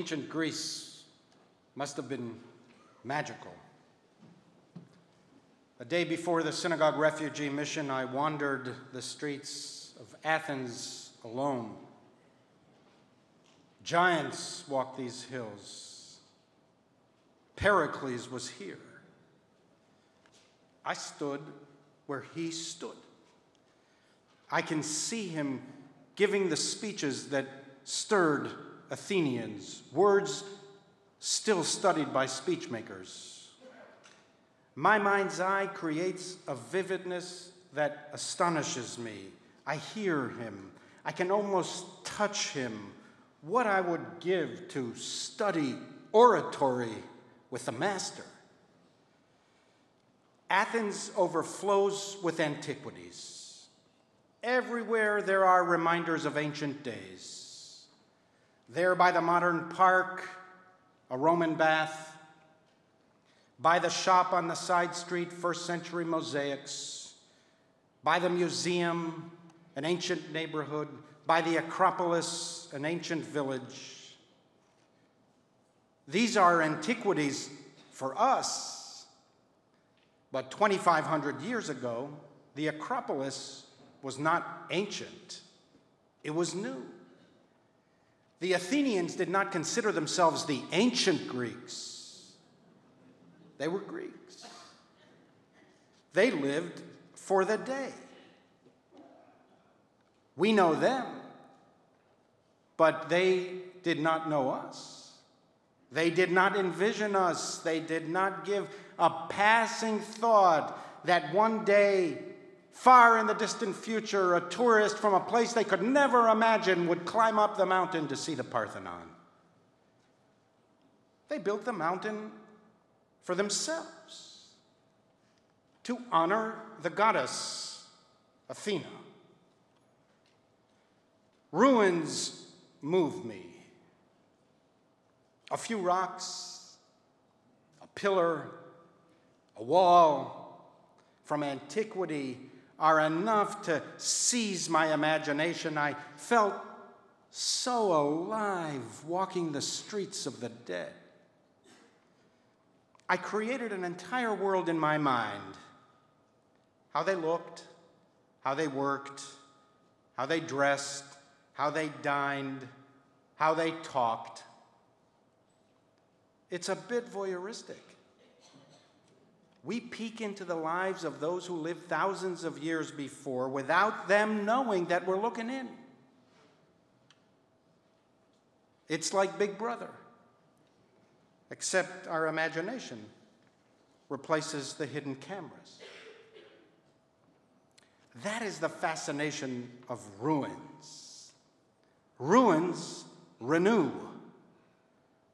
Ancient Greece must have been magical. A day before the synagogue refugee mission, I wandered the streets of Athens alone. Giants walked these hills. Pericles was here. I stood where he stood. I can see him giving the speeches that stirred Athenians, words still studied by speechmakers. My mind's eye creates a vividness that astonishes me. I hear him, I can almost touch him. What I would give to study oratory with the master. Athens overflows with antiquities. Everywhere there are reminders of ancient days. There by the modern park, a Roman bath. By the shop on the side street, first century mosaics. By the museum, an ancient neighborhood. By the Acropolis, an ancient village. These are antiquities for us but 2,500 years ago, the Acropolis was not ancient, it was new. The Athenians did not consider themselves the ancient Greeks, they were Greeks. They lived for the day. We know them, but they did not know us. They did not envision us. They did not give a passing thought that one day, far in the distant future, a tourist from a place they could never imagine would climb up the mountain to see the Parthenon. They built the mountain for themselves to honor the goddess Athena. Ruins move me. A few rocks, a pillar, a wall from antiquity are enough to seize my imagination. I felt so alive walking the streets of the dead. I created an entire world in my mind how they looked, how they worked, how they dressed, how they dined, how they talked. It's a bit voyeuristic. We peek into the lives of those who lived thousands of years before without them knowing that we're looking in. It's like Big Brother, except our imagination replaces the hidden cameras. That is the fascination of ruins. Ruins renew,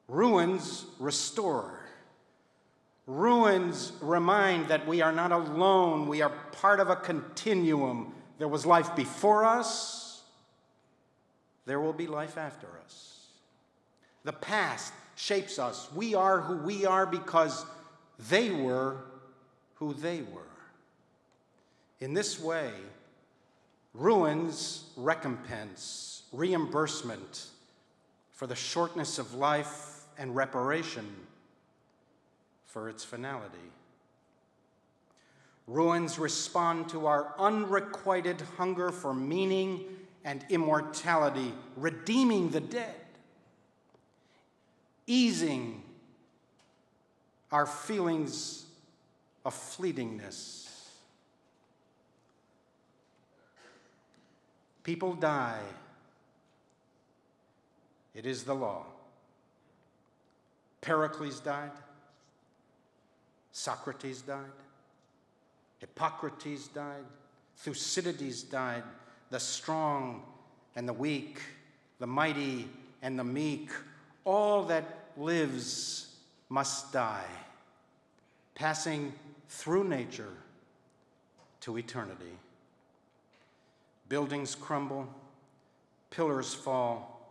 ruins restore. Ruins remind that we are not alone, we are part of a continuum. There was life before us, there will be life after us. The past shapes us. We are who we are because they were who they were. In this way, ruins recompense, reimbursement for the shortness of life and reparation for its finality. Ruins respond to our unrequited hunger for meaning and immortality, redeeming the dead, easing our feelings of fleetingness. People die. It is the law. Pericles died. Socrates died. Hippocrates died. Thucydides died. The strong and the weak, the mighty and the meek, all that lives must die, passing through nature to eternity. Buildings crumble, pillars fall,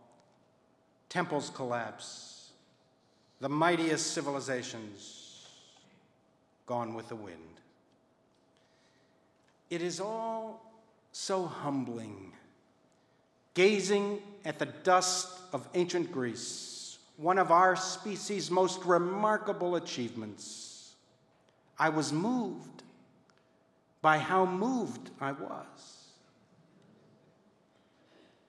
temples collapse, the mightiest civilizations gone with the wind. It is all so humbling, gazing at the dust of ancient Greece, one of our species' most remarkable achievements. I was moved by how moved I was.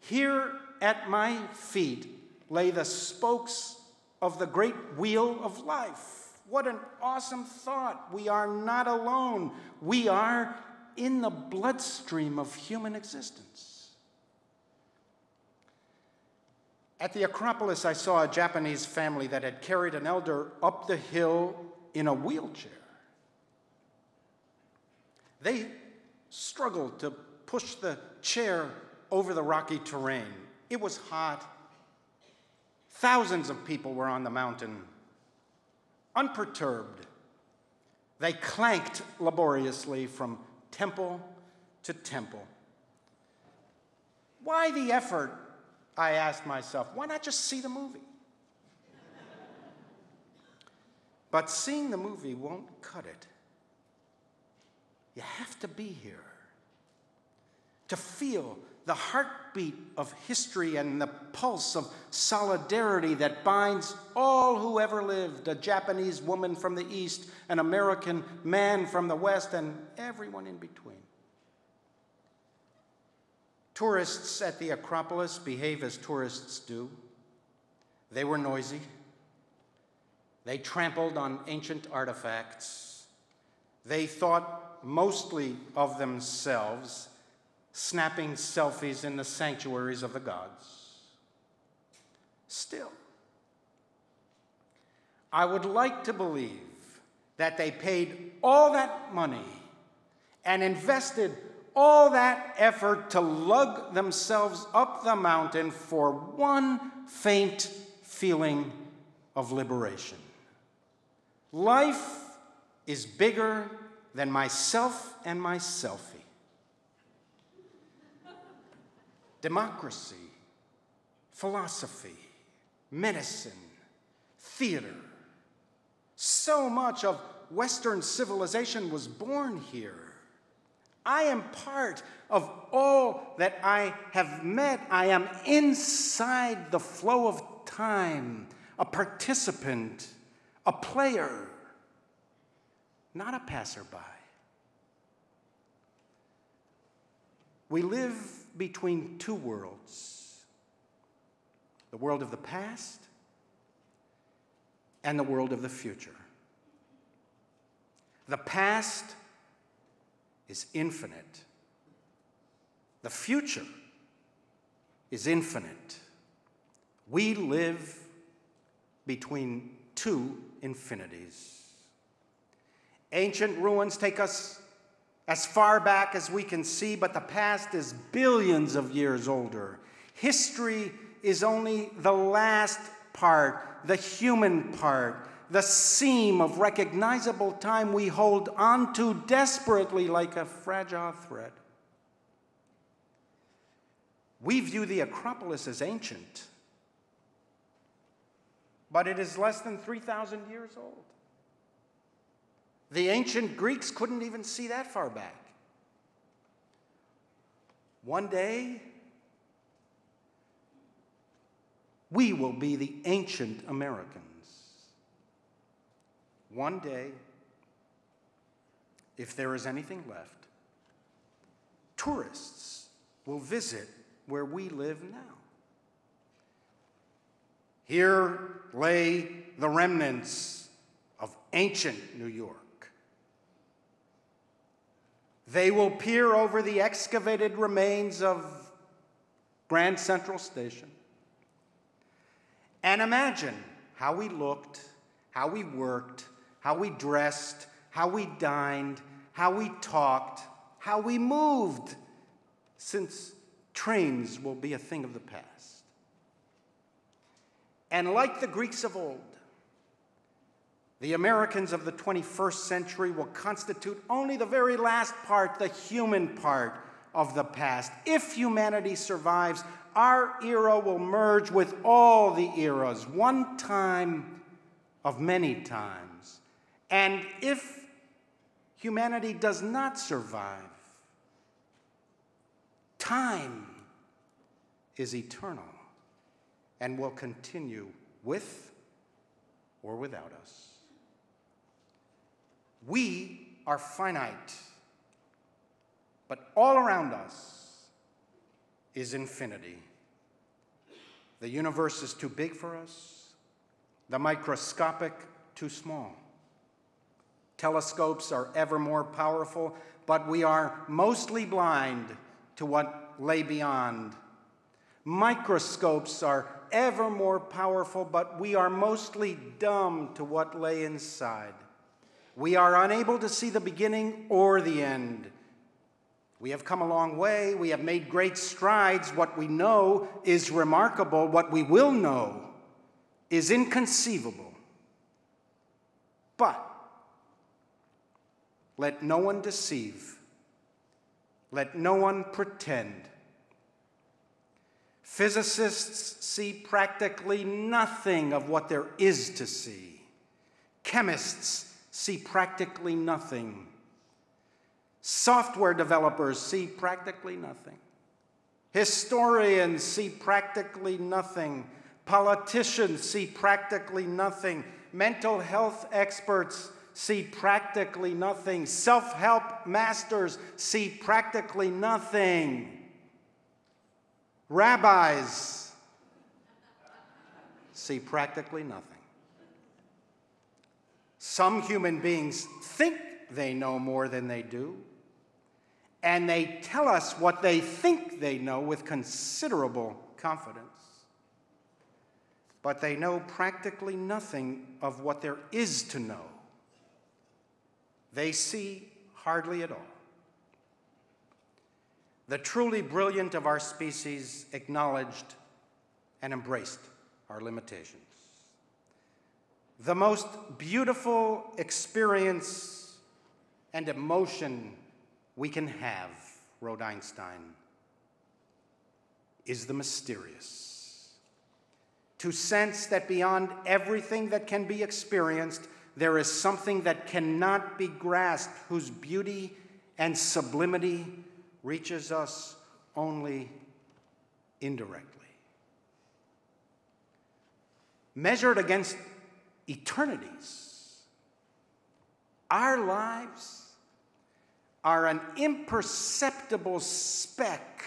Here at my feet lay the spokes of the great wheel of life. What an awesome thought. We are not alone. We are in the bloodstream of human existence. At the Acropolis, I saw a Japanese family that had carried an elder up the hill in a wheelchair. They struggled to push the chair over the rocky terrain. It was hot. Thousands of people were on the mountain. Unperturbed, they clanked laboriously from temple to temple. Why the effort? I asked myself. Why not just see the movie? but seeing the movie won't cut it. You have to be here to feel the heartbeat of history and the pulse of solidarity that binds all who ever lived a Japanese woman from the East, an American man from the West, and everyone in between. Tourists at the Acropolis behave as tourists do. They were noisy. They trampled on ancient artifacts. They thought mostly of themselves snapping selfies in the sanctuaries of the gods. Still, I would like to believe that they paid all that money and invested all that effort to lug themselves up the mountain for one faint feeling of liberation. Life is bigger than myself and my selfie. Democracy, philosophy, medicine, theater. So much of Western civilization was born here. I am part of all that I have met. I am inside the flow of time, a participant, a player, not a passerby. We live between two worlds the world of the past and the world of the future. The past is infinite, the future is infinite. We live between two infinities. Ancient ruins take us as far back as we can see, but the past is billions of years older. History is only the last part, the human part, the seam of recognizable time we hold onto desperately like a fragile thread. We view the Acropolis as ancient, but it is less than 3,000 years old. The ancient Greeks couldn't even see that far back. One day, we will be the ancient Americans. One day, if there is anything left, tourists will visit where we live now. Here lay the remnants of ancient New York. They will peer over the excavated remains of Grand Central Station and imagine how we looked, how we worked, how we dressed, how we dined, how we talked, how we moved, since trains will be a thing of the past. And like the Greeks of old, the Americans of the 21st century will constitute only the very last part, the human part of the past. If humanity survives, our era will merge with all the eras, one time of many times. And if humanity does not survive, time is eternal and will continue with or without us. We are finite, but all around us is infinity. The universe is too big for us, the microscopic too small. Telescopes are ever more powerful, but we are mostly blind to what lay beyond. Microscopes are ever more powerful, but we are mostly dumb to what lay inside. We are unable to see the beginning or the end. We have come a long way. We have made great strides. What we know is remarkable. What we will know is inconceivable. But let no one deceive. Let no one pretend. Physicists see practically nothing of what there is to see. Chemists see practically nothing. Software developers see practically nothing. Historians see practically nothing. Politicians see practically nothing. Mental health experts see practically nothing. Self help masters see practically nothing. Rabbis see practically nothing. Some human beings think they know more than they do, and they tell us what they think they know with considerable confidence. But they know practically nothing of what there is to know. They see hardly at all. The truly brilliant of our species acknowledged and embraced our limitations. The most beautiful experience and emotion we can have, wrote Einstein, is the mysterious. To sense that beyond everything that can be experienced, there is something that cannot be grasped, whose beauty and sublimity reaches us only indirectly. Measured against eternities, our lives are an imperceptible speck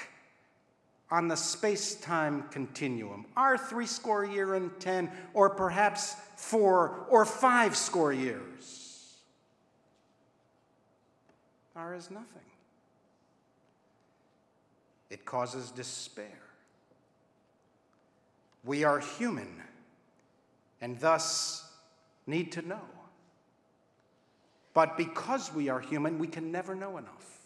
on the space time continuum, our three score year and ten, or perhaps four or five score years, are as nothing. It causes despair. We are human and thus need to know. But because we are human, we can never know enough.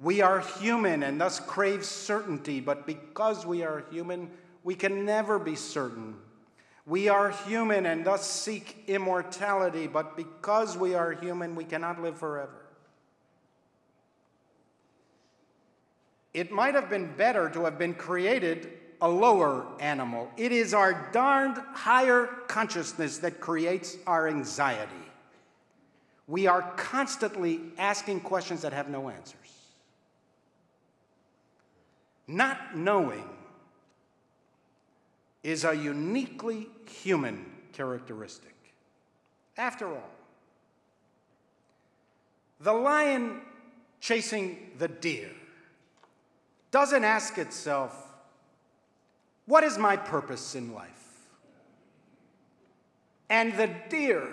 We are human and thus crave certainty, but because we are human, we can never be certain. We are human and thus seek immortality, but because we are human, we cannot live forever. It might have been better to have been created a lower animal. It is our darned higher consciousness that creates our anxiety. We are constantly asking questions that have no answers. Not knowing is a uniquely human characteristic. After all, the lion chasing the deer doesn't ask itself, What is my purpose in life? And the deer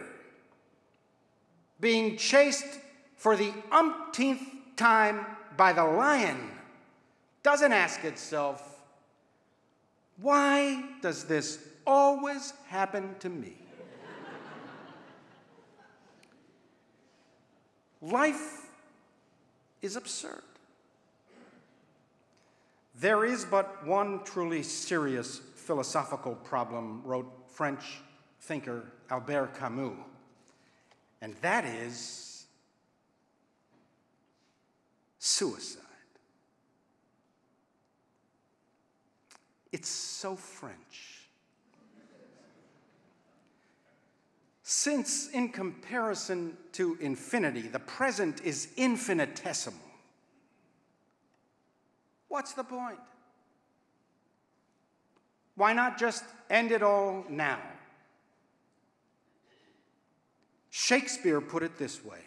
being chased for the umpteenth time by the lion doesn't ask itself, why does this always happen to me? Life is absurd. There is but one truly serious philosophical problem, wrote French thinker Albert Camus, and that is suicide. It's so French. Since, in comparison to infinity, the present is infinitesimal, what's the point? Why not just end it all now? Shakespeare put it this way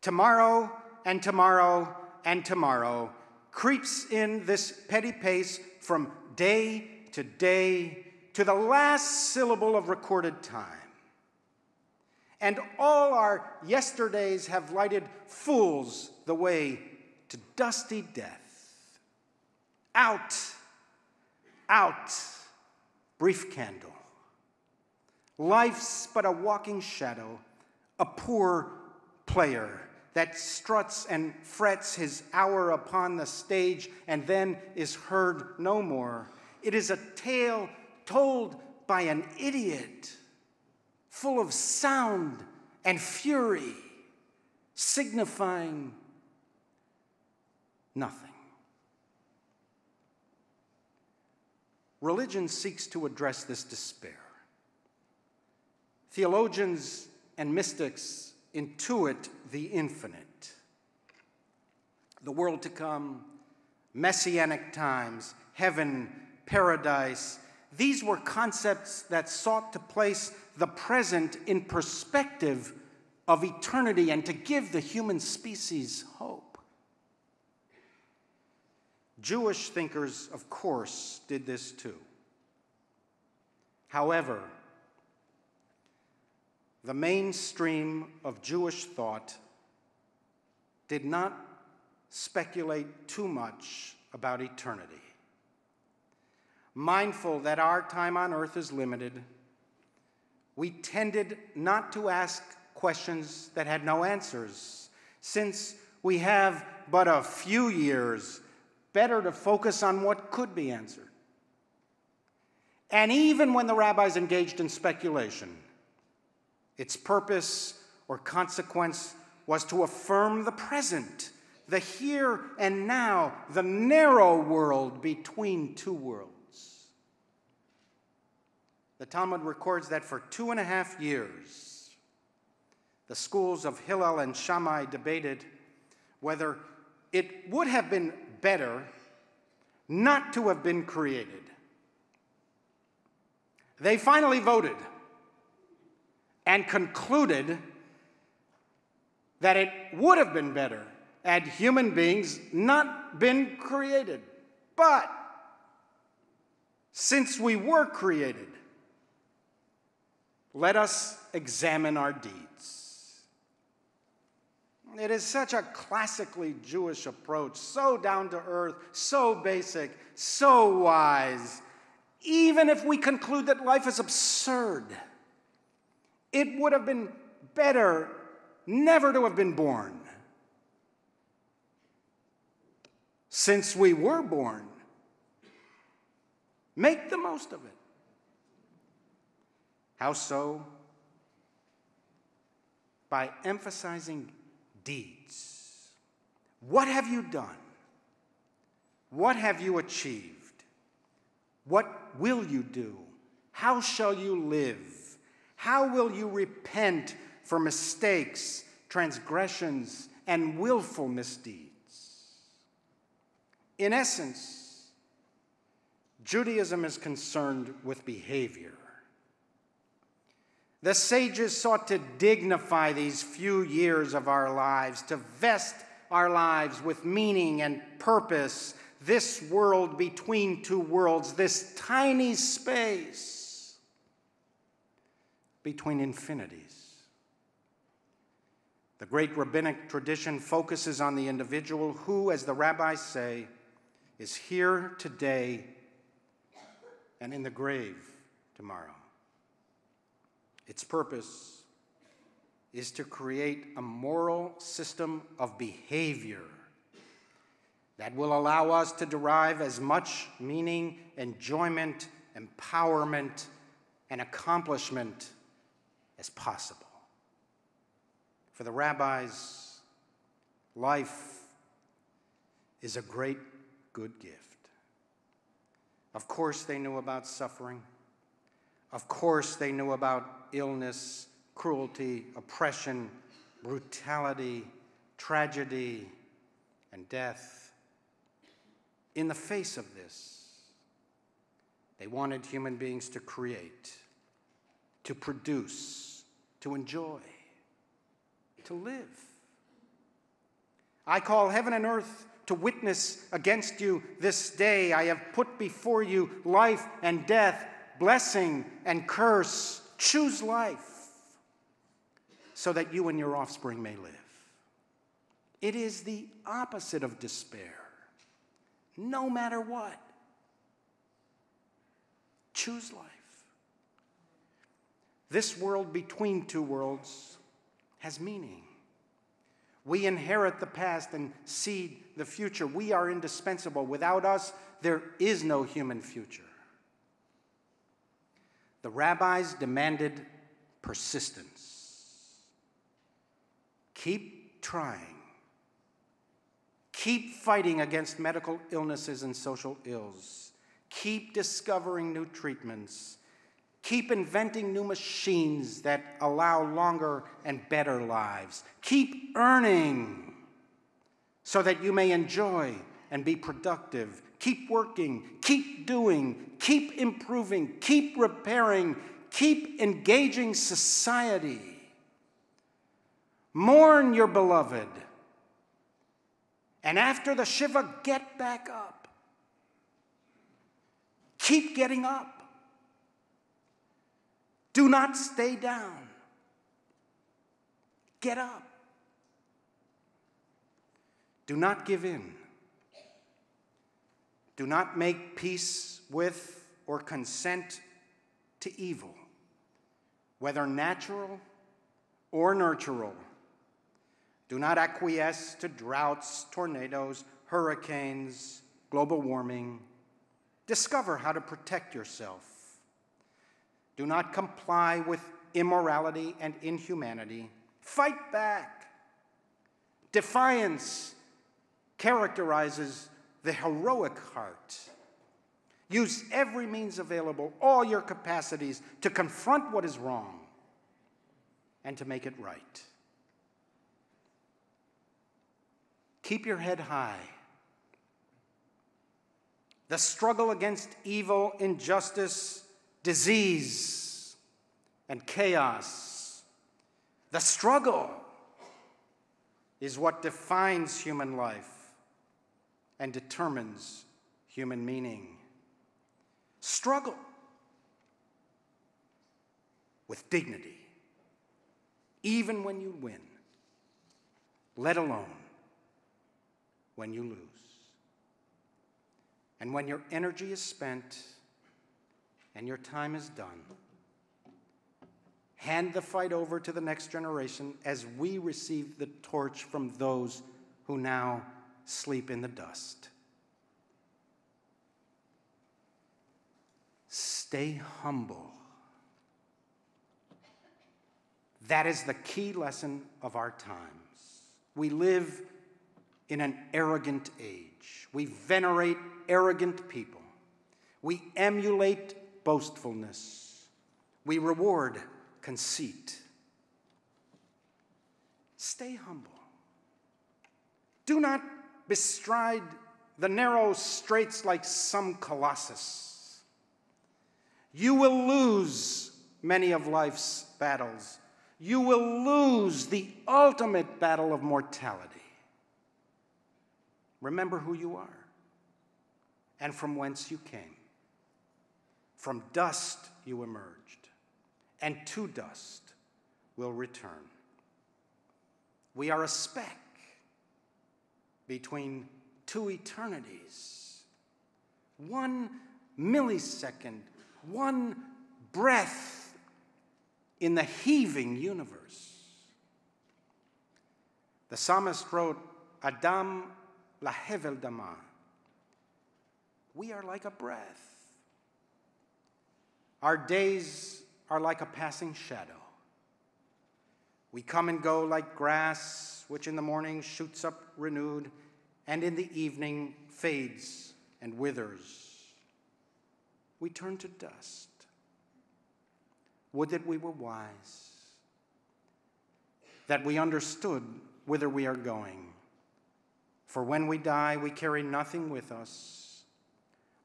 Tomorrow and tomorrow and tomorrow creeps in this petty pace from day to day to the last syllable of recorded time. And all our yesterdays have lighted fools the way to dusty death. Out, out, brief candle. Life's but a walking shadow, a poor player that struts and frets his hour upon the stage and then is heard no more. It is a tale told by an idiot, full of sound and fury, signifying nothing. Religion seeks to address this despair. Theologians and mystics intuit the infinite, the world to come, messianic times, heaven, paradise. These were concepts that sought to place the present in perspective of eternity and to give the human species hope. Jewish thinkers, of course, did this too. However, the mainstream of Jewish thought did not speculate too much about eternity. Mindful that our time on earth is limited, we tended not to ask questions that had no answers. Since we have but a few years, better to focus on what could be answered. And even when the rabbis engaged in speculation, its purpose or consequence was to affirm the present, the here and now, the narrow world between two worlds. The Talmud records that for two and a half years, the schools of Hillel and Shammai debated whether it would have been better not to have been created. They finally voted and concluded that it would have been better had human beings not been created. But since we were created, let us examine our deeds. It is such a classically Jewish approach, so down to earth, so basic, so wise. Even if we conclude that life is absurd, it would have been better never to have been born. Since we were born, make the most of it. How so? By emphasizing deeds. What have you done? What have you achieved? What will you do? How shall you live? How will you repent for mistakes, transgressions, and willful misdeeds? In essence, Judaism is concerned with behavior. The sages sought to dignify these few years of our lives, to vest our lives with meaning and purpose, this world between two worlds, this tiny space between infinities. The great rabbinic tradition focuses on the individual who, as the rabbis say, is here today and in the grave tomorrow. Its purpose is to create a moral system of behavior that will allow us to derive as much meaning, enjoyment, empowerment, and accomplishment as possible. For the rabbis, life is a great good gift. Of course, they knew about suffering. Of course, they knew about illness, cruelty, oppression, brutality, tragedy, and death. In the face of this, They wanted human beings to create, to produce, to enjoy, to live. I call heaven and earth to witness against you this day. I have put before you life and death, blessing and curse. Choose life so that you and your offspring may live. It is the opposite of despair, no matter what. Choose life. This world between two worlds has meaning. We inherit the past and seed the future. We are indispensable. Without us, there is no human future. The rabbis demanded persistence. Keep trying. Keep fighting against medical illnesses and social ills. Keep discovering new treatments. Keep inventing new machines that allow longer and better lives. Keep earning so that you may enjoy and be productive. Keep working, keep doing, keep improving, keep repairing, keep engaging society. Mourn your beloved. And after the Shiva, get back up. Keep getting up. Do not stay down. Get up. Do not give in. Do not make peace with or consent to evil, whether natural or nurtural. Do not acquiesce to droughts, tornadoes, hurricanes, global warming. Discover how to protect yourself do not comply with immorality and inhumanity. Fight back. Defiance characterizes the heroic heart. Use every means available, all your capacities, to confront what is wrong and to make it right. Keep your head high. The struggle against evil, injustice, disease, and chaos. The struggle is what defines human life and determines human meaning. Struggle with dignity, even when you win, let alone when you lose. And when your energy is spent, and your time is done. Hand the fight over to the next generation as we receive the torch from those who now sleep in the dust. Stay humble. That is the key lesson of our times. We live in an arrogant age. We venerate arrogant people. We emulate boastfulness. We reward conceit. Stay humble. Do not bestride the narrow straits like some colossus. You will lose many of life's battles. You will lose the ultimate battle of mortality. Remember who you are and from whence you came. From dust you emerged, and to dust will return. We are a speck between two eternities. One millisecond, one breath in the heaving universe. The psalmist wrote, Adam lahevel dama. We are like a breath. Our days are like a passing shadow. We come and go like grass, which in the morning shoots up renewed, and in the evening fades and withers. We turn to dust. Would that we were wise, that we understood whither we are going. For when we die, we carry nothing with us.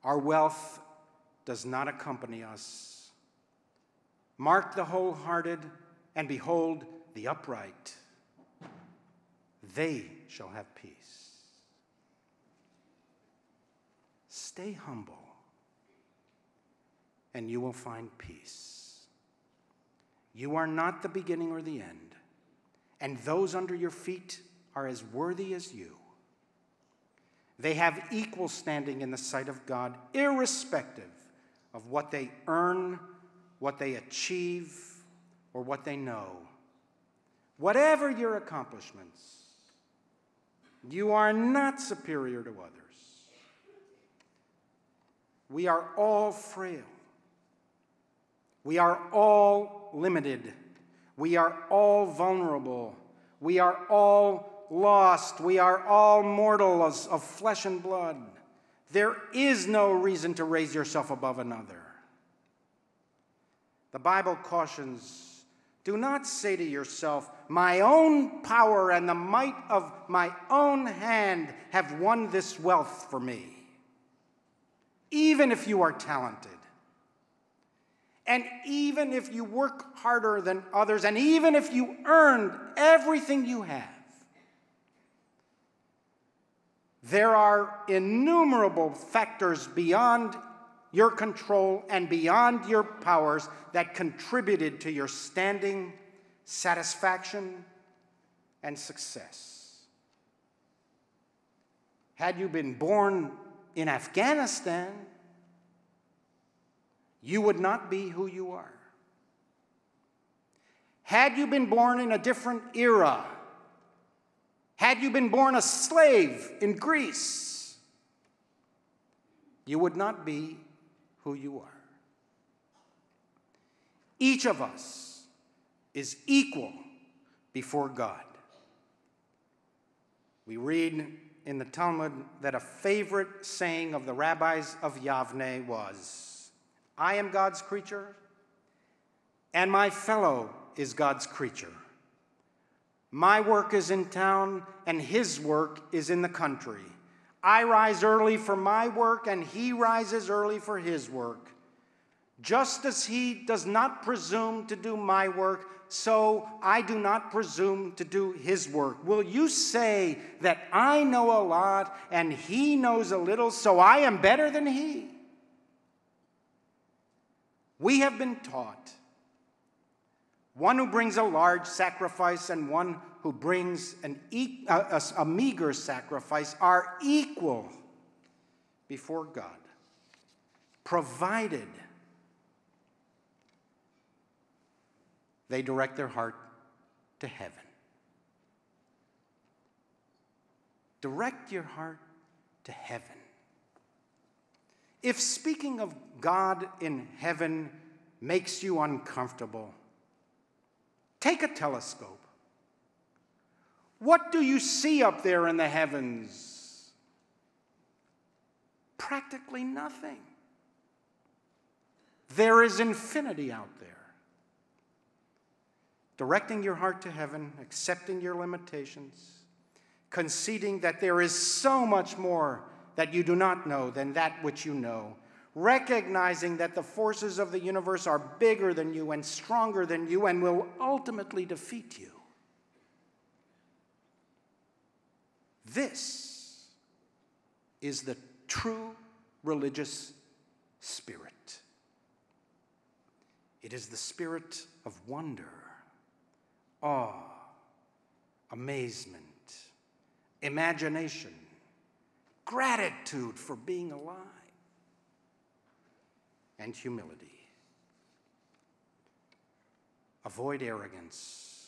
Our wealth does not accompany us. Mark the wholehearted, and behold the upright. They shall have peace. Stay humble, and you will find peace. You are not the beginning or the end, and those under your feet are as worthy as you. They have equal standing in the sight of God, irrespective of what they earn, what they achieve, or what they know. Whatever your accomplishments, you are not superior to others. We are all frail. We are all limited. We are all vulnerable. We are all lost. We are all mortals of flesh and blood. There is no reason to raise yourself above another. The Bible cautions do not say to yourself, My own power and the might of my own hand have won this wealth for me. Even if you are talented, and even if you work harder than others, and even if you earned everything you have, there are innumerable factors beyond your control and beyond your powers that contributed to your standing, satisfaction, and success. Had you been born in Afghanistan, you would not be who you are. Had you been born in a different era, had you been born a slave in Greece, you would not be who you are. Each of us is equal before God. We read in the Talmud that a favorite saying of the rabbis of Yavne was I am God's creature, and my fellow is God's creature. My work is in town, and his work is in the country. I rise early for my work, and he rises early for his work. Just as he does not presume to do my work, so I do not presume to do his work. Will you say that I know a lot and he knows a little, so I am better than he? We have been taught one who brings a large sacrifice and one who brings an e- a, a, a meager sacrifice are equal before God, provided they direct their heart to heaven. Direct your heart to heaven. If speaking of God in heaven makes you uncomfortable, Take a telescope. What do you see up there in the heavens? Practically nothing. There is infinity out there. Directing your heart to heaven, accepting your limitations, conceding that there is so much more that you do not know than that which you know recognizing that the forces of the universe are bigger than you and stronger than you and will ultimately defeat you. This is the true religious spirit. It is the spirit of wonder, awe, amazement, imagination, gratitude for being alive and humility. Avoid arrogance.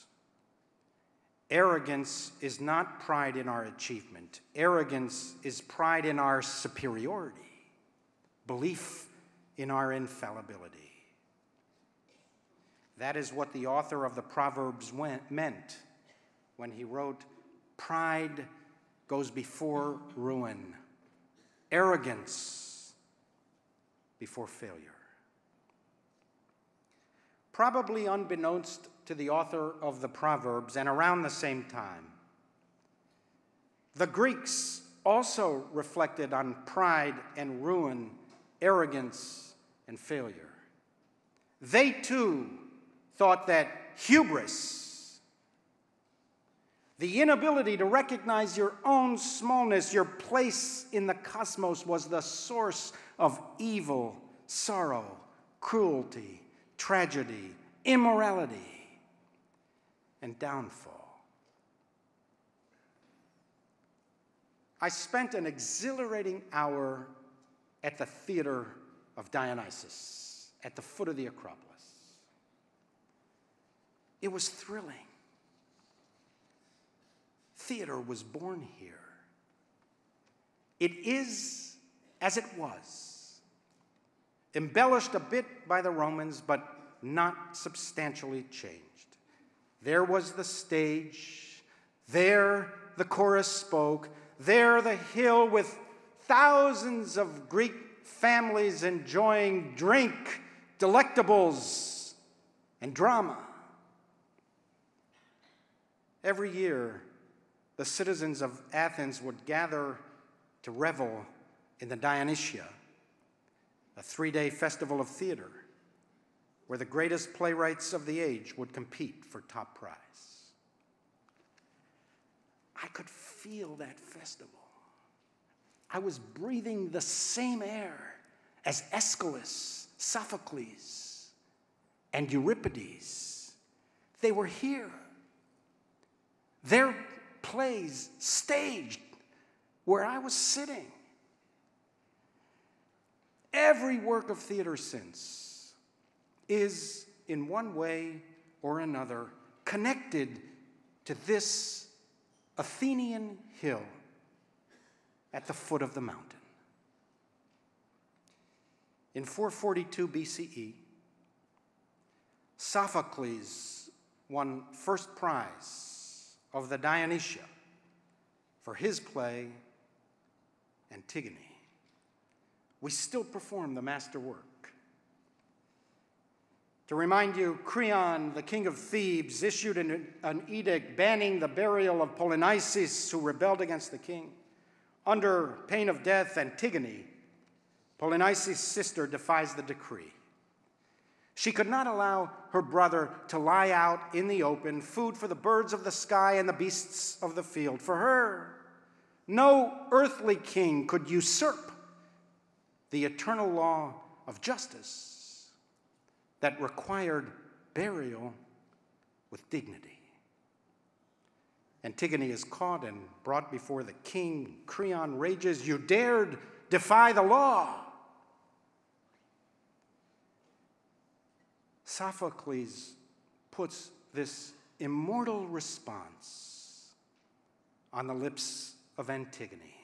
Arrogance is not pride in our achievement, arrogance is pride in our superiority, belief in our infallibility. That is what the author of the Proverbs went, meant when he wrote, Pride goes before ruin, arrogance before failure. Probably unbeknownst to the author of the Proverbs and around the same time, the Greeks also reflected on pride and ruin, arrogance and failure. They too thought that hubris, the inability to recognize your own smallness, your place in the cosmos, was the source of evil, sorrow, cruelty, tragedy, immorality, and downfall. I spent an exhilarating hour at the theater of Dionysus at the foot of the Acropolis. It was thrilling. Theater was born here. It is as it was, embellished a bit by the Romans, but not substantially changed. There was the stage, there the chorus spoke, there the hill with thousands of Greek families enjoying drink, delectables, and drama. Every year, the citizens of Athens would gather to revel in the Dionysia, a three day festival of theater where the greatest playwrights of the age would compete for top prize. I could feel that festival. I was breathing the same air as Aeschylus, Sophocles, and Euripides. They were here. Their plays staged where I was sitting. Every work of theater since is, in one way or another, connected to this Athenian hill at the foot of the mountain. In 442 BCE, Sophocles won first prize of the Dionysia for his play Antigone. We still perform the master work. To remind you, Creon, the king of Thebes, issued an, an, edict banning the burial of Polynices, who rebelled against the king. Under pain of death, Antigone, Polynices' sister, defies the decree. She could not allow her brother to lie out in the open, food for the birds of the sky and the beasts of the field. For her, no earthly king could usurp the eternal law of justice that required burial with dignity. Antigone is caught and brought before the king. Creon rages, You dared defy the law. Sophocles puts this immortal response on the lips of Antigone.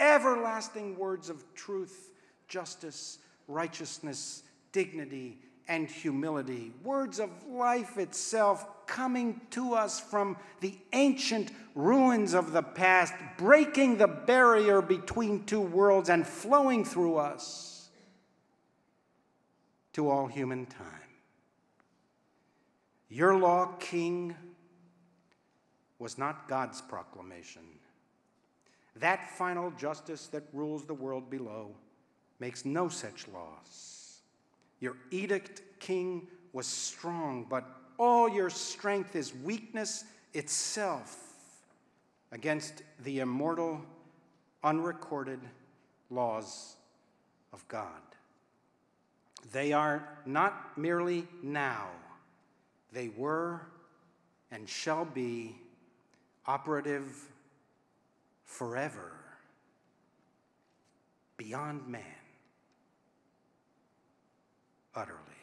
Everlasting words of truth, justice, righteousness, dignity, and humility, words of life itself coming to us from the ancient ruins of the past, breaking the barrier between two worlds and flowing through us to all human time. Your law, King, was not God's proclamation. That final justice that rules the world below makes no such laws. Your edict, king, was strong, but all your strength is weakness itself against the immortal, unrecorded laws of God. They are not merely now, they were and shall be operative forever, beyond man utterly.